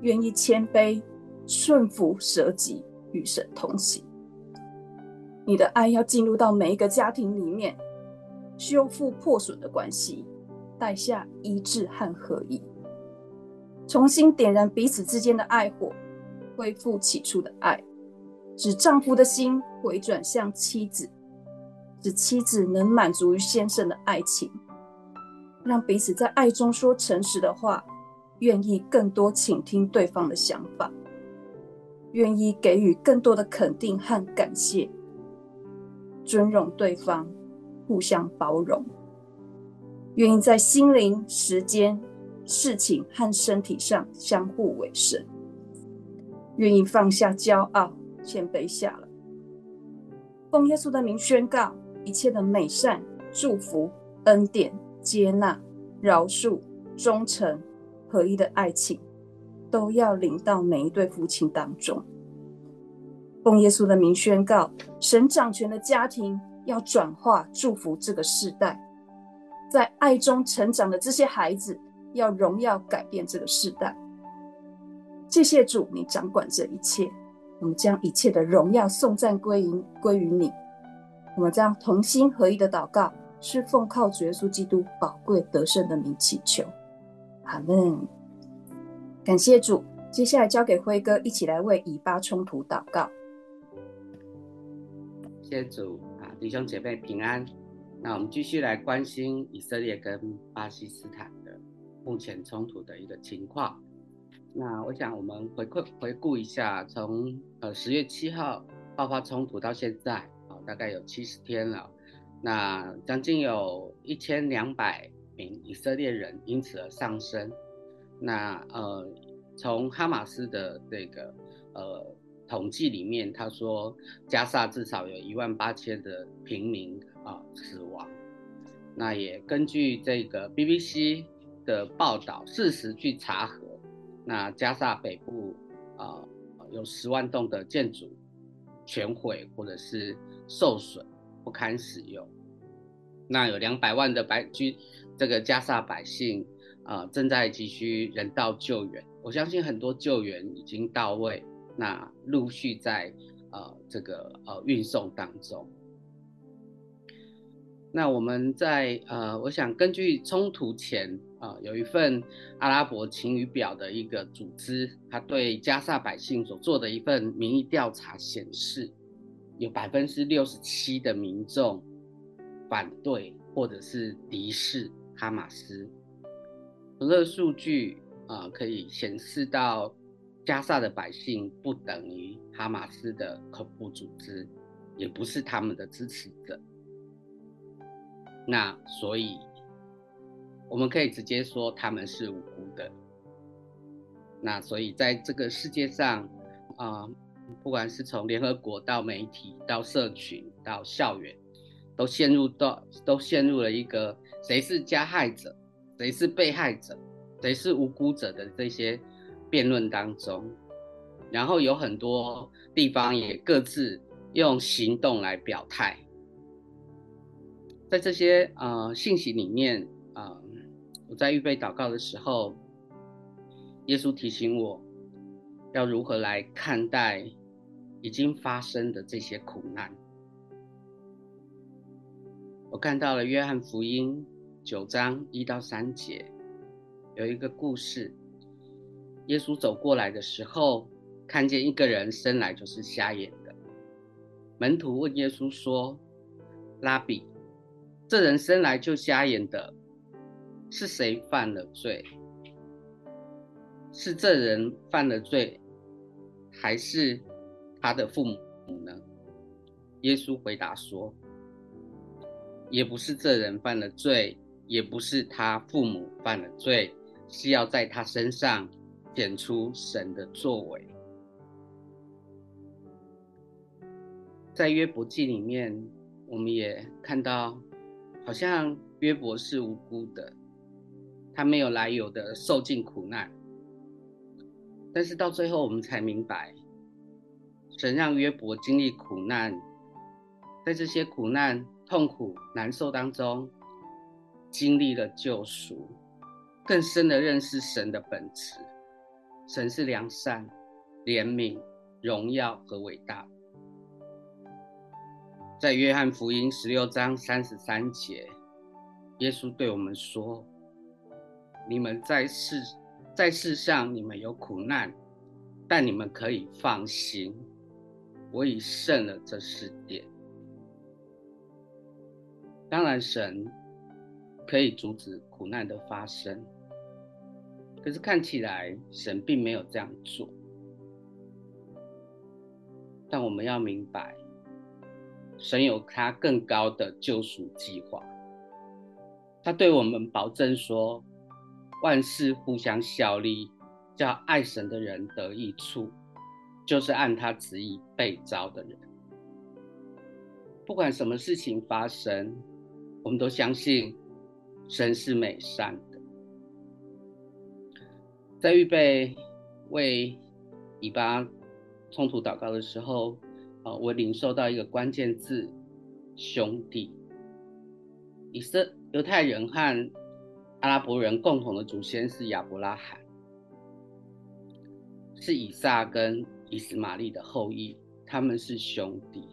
愿意谦卑，顺服舍己，与神同行。你的爱要进入到每一个家庭里面，修复破损的关系，带下医治和合一，重新点燃彼此之间的爱火，恢复起初的爱，使丈夫的心回转向妻子，使妻子能满足于先生的爱情，让彼此在爱中说诚实的话，愿意更多倾听对方的想法，愿意给予更多的肯定和感谢。尊重对方，互相包容，愿意在心灵、时间、事情和身体上相互委身，愿意放下骄傲，谦卑下来。奉耶稣的名宣告：一切的美善、祝福、恩典、接纳、饶恕、忠诚、合一的爱情，都要临到每一对夫妻当中。奉耶稣的名宣告，神掌权的家庭要转化祝福这个世代，在爱中成长的这些孩子要荣耀改变这个世代。谢谢主，你掌管这一切，我们将一切的荣耀颂赞归于归于你。我们将同心合一的祷告，是奉靠主耶稣基督宝贵得胜的名祈求，阿门。感谢主，接下来交给辉哥，一起来为以巴冲突祷告。谢主啊，弟兄姐妹平安。那我们继续来关心以色列跟巴基斯坦的目前冲突的一个情况。那我想我们回顾回顾一下，从呃十月七号爆发冲突到现在啊，大概有七十天了。那将近有一千两百名以色列人因此而丧生。那呃，从哈马斯的这个呃。统计里面，他说加萨至少有一万八千的平民啊死亡。那也根据这个 BBC 的报道，事实去查核，那加萨北部啊有十万栋的建筑全毁或者是受损不堪使用。那有两百万的白居这个加萨百姓啊正在急需人道救援。我相信很多救援已经到位。那陆续在呃这个呃运送当中。那我们在呃，我想根据冲突前啊、呃，有一份阿拉伯晴雨表的一个组织，他对加萨百姓所做的一份民意调查显示，有百分之六十七的民众反对或者是敌视哈马斯。除了数据啊、可以显示到。加萨的百姓不等于哈马斯的恐怖组织，也不是他们的支持者。那所以，我们可以直接说他们是无辜的。那所以，在这个世界上，啊、不管是从联合国到媒体到社群到校园，都陷入到都陷入了一个谁是加害者，谁是被害者，谁是无辜者的这些。辩论当中，然后有很多地方也各自用行动来表态。在这些呃信息里面啊、呃，我在预备祷告的时候，耶稣提醒我要如何来看待已经发生的这些苦难。我看到了约翰福音九章一到三节，有一个故事。耶稣走过来的时候，看见一个人生来就是瞎眼的。门徒问耶稣说：“拉比，这人生来就瞎眼的，是谁犯了罪？是这人犯了罪，还是他的父母呢？”耶稣回答说：“也不是这人犯了罪，也不是他父母犯了罪，是要在他身上。”显出神的作为，在约伯记里面，我们也看到，好像约伯是无辜的，他没有来由的受尽苦难。但是到最后，我们才明白，神让约伯经历苦难，在这些苦难、痛苦、难受当中，经历了救赎，更深的认识神的本质。神是良善、怜悯、荣耀和伟大。在约翰福音十六章三十三节，耶稣对我们说：“你们在世，在世上你们有苦难，但你们可以放心，我已胜了这世界。”当然，神可以阻止苦难的发生，可是看起来神并没有这样做。但我们要明白，神有他更高的救赎计划。他对我们保证说，万事互相效力，叫爱神的人得益处，就是按他旨意被召的人。不管什么事情发生，我们都相信神是美善的。在预备为以巴冲突祷告的时候，啊，我领受到一个关键字：兄弟。以色犹太人和阿拉伯人共同的祖先是亚伯拉罕，是以撒跟以斯玛利的后裔，他们是兄弟，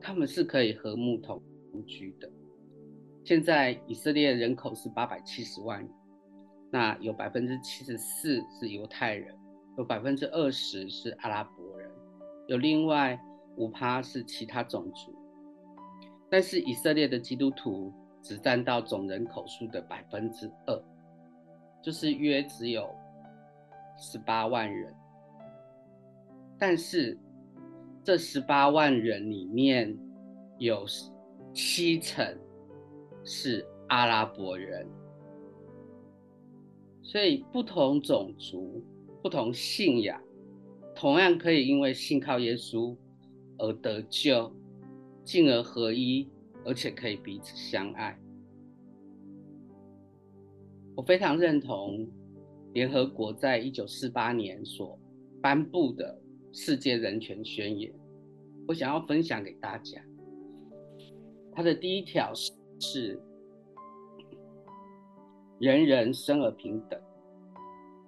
他们是可以和睦同居的。现在以色列人口是八百七十万，那有百分之七十四是犹太人，有百分之二十是阿拉伯人，有另外五趴是其他种族，但是以色列的基督徒只占到总人口数的百分之二，就是约只有十八万人，但是这十八万人里面有七成。是阿拉伯人，所以不同种族、不同信仰，同样可以因为信靠耶稣而得救，进而合一，而且可以彼此相爱。我非常认同联合国在一九四八年所颁布的世界人权宣言，我想要分享给大家。它的第一条是。是人人生而平等，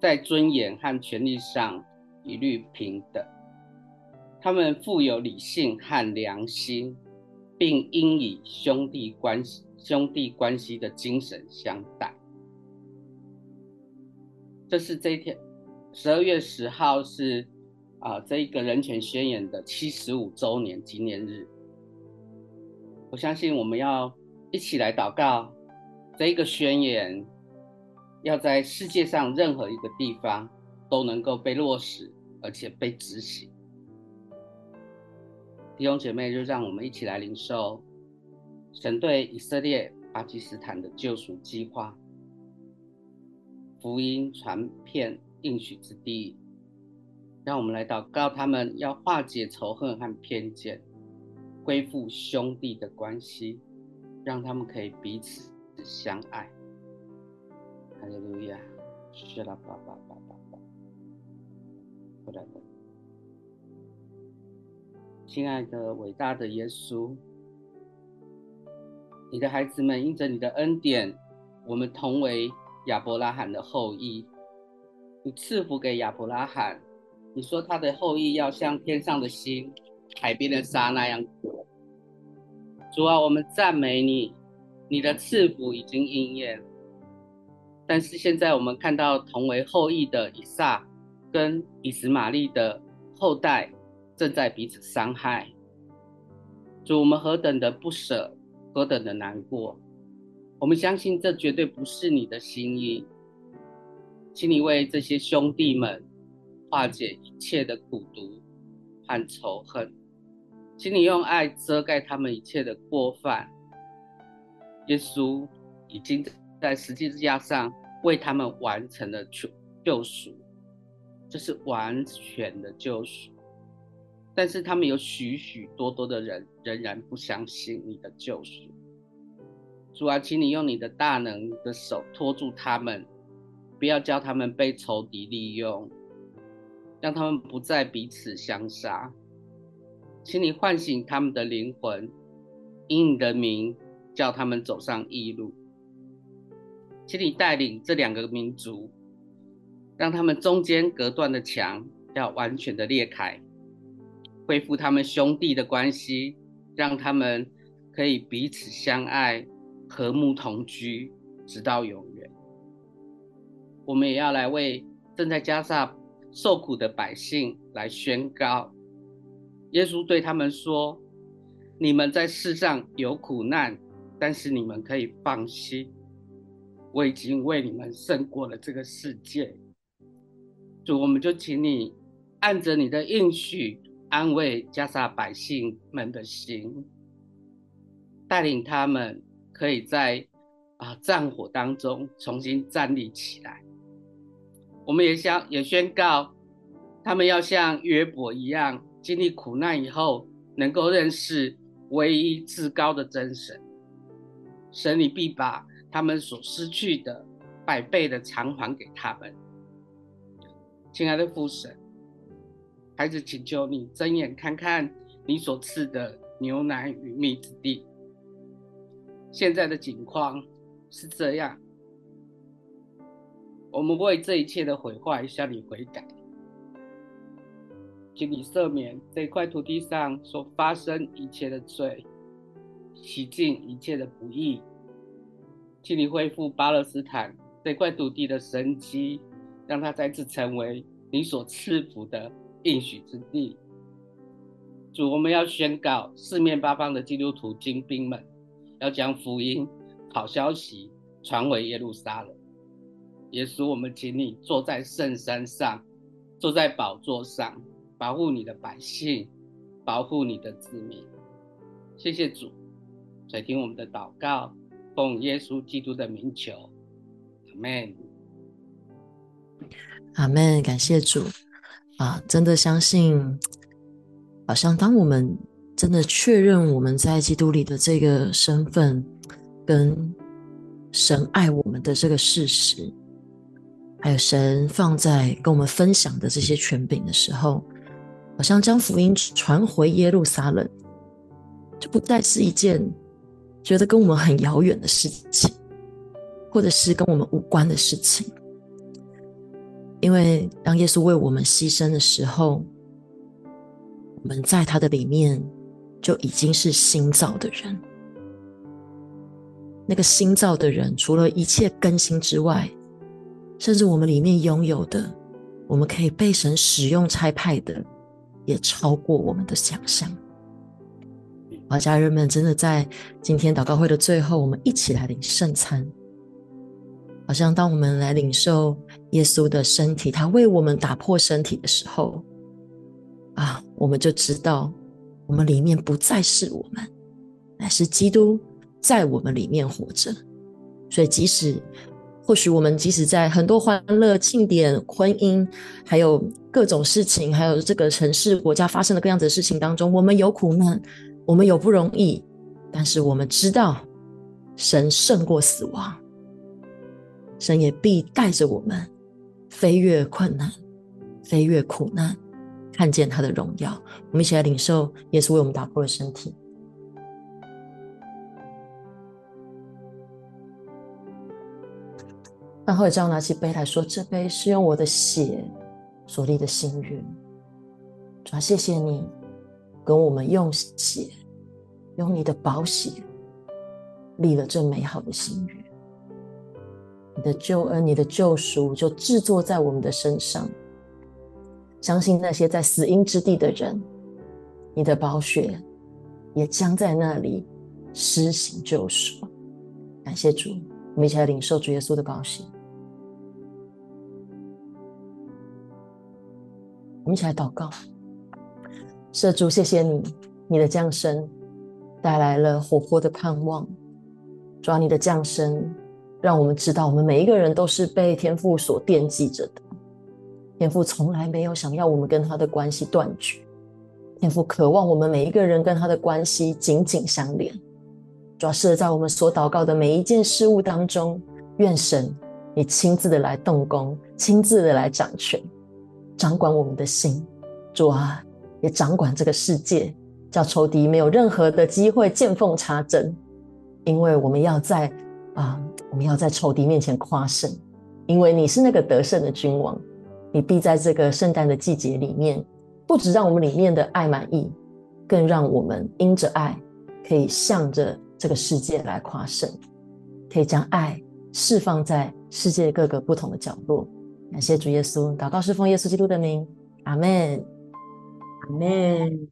在尊严和权利上一律平等。他们富有理性和良心，并应以兄弟关系兄弟关系的精神相待。这是这一天，十二月十号是啊，这一个人权宣言的七十五周年纪念日。我相信我们要。一起来祷告，这一个宣言要在世界上任何一个地方都能够被落实，而且被执行。弟兄姐妹，就让我们一起来领受神对以色列、巴基斯坦的救赎计划，福音传遍应许之地。让我们来祷告，他们要化解仇恨和偏见，恢复兄弟的关系。让他们可以彼此相爱。哈利路亚，谢拉巴巴巴巴巴。不来的，亲爱的伟大的耶稣，你的孩子们因着你的恩典，我们同为亚伯拉罕的后裔。你赐福给亚伯拉罕，你说他的后裔要像天上的星、海边的沙那样多。主啊，我们赞美你，你的赐福已经应验。但是现在我们看到同为后裔的以撒跟以实玛利的后代正在彼此伤害。主，我们何等的不舍，何等的难过。我们相信这绝对不是你的心意。请你为这些兄弟们化解一切的苦毒和仇恨。请你用爱遮盖他们一切的过犯。耶稣已经在十字架上为他们完成了救救赎，这是完全的救赎。但是他们有许许多多的人仍然不相信你的救赎。主啊，请你用你的大能的手托住他们，不要叫他们被仇敌利用，让他们不再彼此相杀。请你唤醒他们的灵魂，以你的名叫他们走上义路。请你带领这两个民族，让他们中间隔断的墙要完全的裂开，恢复他们兄弟的关系，让他们可以彼此相爱，和睦同居，直到永远。我们也要来为正在加沙受苦的百姓来宣告。耶稣对他们说：“你们在世上有苦难，但是你们可以放心，我已经为你们胜过了这个世界。”主，我们就请你按着你的应许，安慰加萨百姓们的心，带领他们可以在啊战火当中重新站立起来。我们也想也宣告，他们要像约伯一样，经历苦难以后，能够认识唯一至高的真神。神，你必把他们所失去的百倍的偿还给他们。亲爱的父神，孩子请求你睁眼看看你所赐的牛奶与蜜之地。现在的景况是这样，我们为这一切的毁坏向你悔改，请你赦免这块土地上所发生一切的罪，洗净一切的不义，请你恢复巴勒斯坦这块土地的生机。让它再次成为你所赐福的应许之地。主，我们要宣告四面八方的基督徒精兵们，要将福音好消息传回耶路撒冷。耶稣，我们请你坐在圣山上，坐在宝座上，保护你的百姓，保护你的子民。谢谢主，垂听我们的祷告，奉耶稣基督的名求，阿门。阿门，感谢主啊！真的相信，好像当我们真的确认我们在基督里的这个身份，跟神爱我们的这个事实，还有神放在跟我们分享的这些权柄的时候，好像将福音传回耶路撒冷，就不再是一件觉得跟我们很遥远的事情，或者是跟我们无关的事情。因为当耶稣为我们牺牲的时候，我们在他的里面就已经是新造的人。那个新造的人，除了一切更新之外，甚至我们里面拥有的，我们可以被神使用差派的，也超过我们的想象。好，家人们，真的在今天祷告会的最后，我们一起来领圣餐。好像当我们来领受耶稣的身体，他为我们打破身体的时候，啊，我们就知道我们里面不再是我们，乃是基督在我们里面活着。所以，即使或许我们即使在很多欢乐、庆典、婚姻，还有各种事情，还有这个城市、国家发生的各样子的事情当中，我们有苦难，我们有不容易，但是我们知道神胜过死亡。神也必带着我们飞越困难，飞越苦难，看见他的荣耀。我们一起来领受耶稣为我们打破了身体。然后，这样拿起杯来说：“这杯是用我的血所立的心愿。”主啊，谢谢你跟我们用血，用你的宝血立了这美好的心愿。你的救恩，你的救赎，就制作在我们的身上。相信那些在死荫之地的人，你的宝血也将在那里施行救赎。感谢主，我们一起来领受主耶稣的宝血。我们一起来祷告，圣主，谢谢你，你的降生带来了活泼的盼望。主啊，你的降生。让我们知道，我们每一个人都是被天父所惦记着的。天父从来没有想要我们跟他的关系断绝，天父渴望我们每一个人跟他的关系紧紧相连。主要是在我们所祷告的每一件事物当中，愿神你亲自的来动工，亲自的来掌权，掌管我们的心。主啊，也掌管这个世界，叫仇敌没有任何的机会见缝插针，因为我们要在。啊！我们要在仇敌面前夸胜，因为你是那个得胜的君王，你必在这个圣诞的季节里面，不止让我们里面的爱满溢，更让我们因着爱，可以向着这个世界来夸胜，可以将爱释放在世界各个不同的角落。感谢主耶稣，祷告是奉耶稣基督的名，阿门，阿门。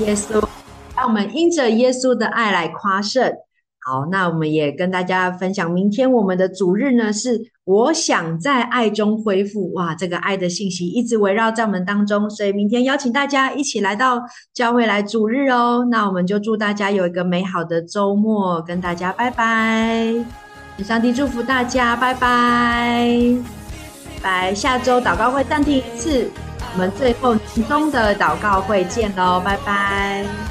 耶稣，让我们因着耶稣的爱来夸胜。好，那我们也跟大家分享，明天我们的主日呢，是我想在爱中恢复。哇，这个爱的信息一直围绕在我们当中，所以明天邀请大家一起来到教会来主日哦。那我们就祝大家有一个美好的周末，跟大家拜拜，上帝祝福大家，拜拜，拜。下周祷告会暂停一次，我们最后集中的祷告会见喽，拜拜。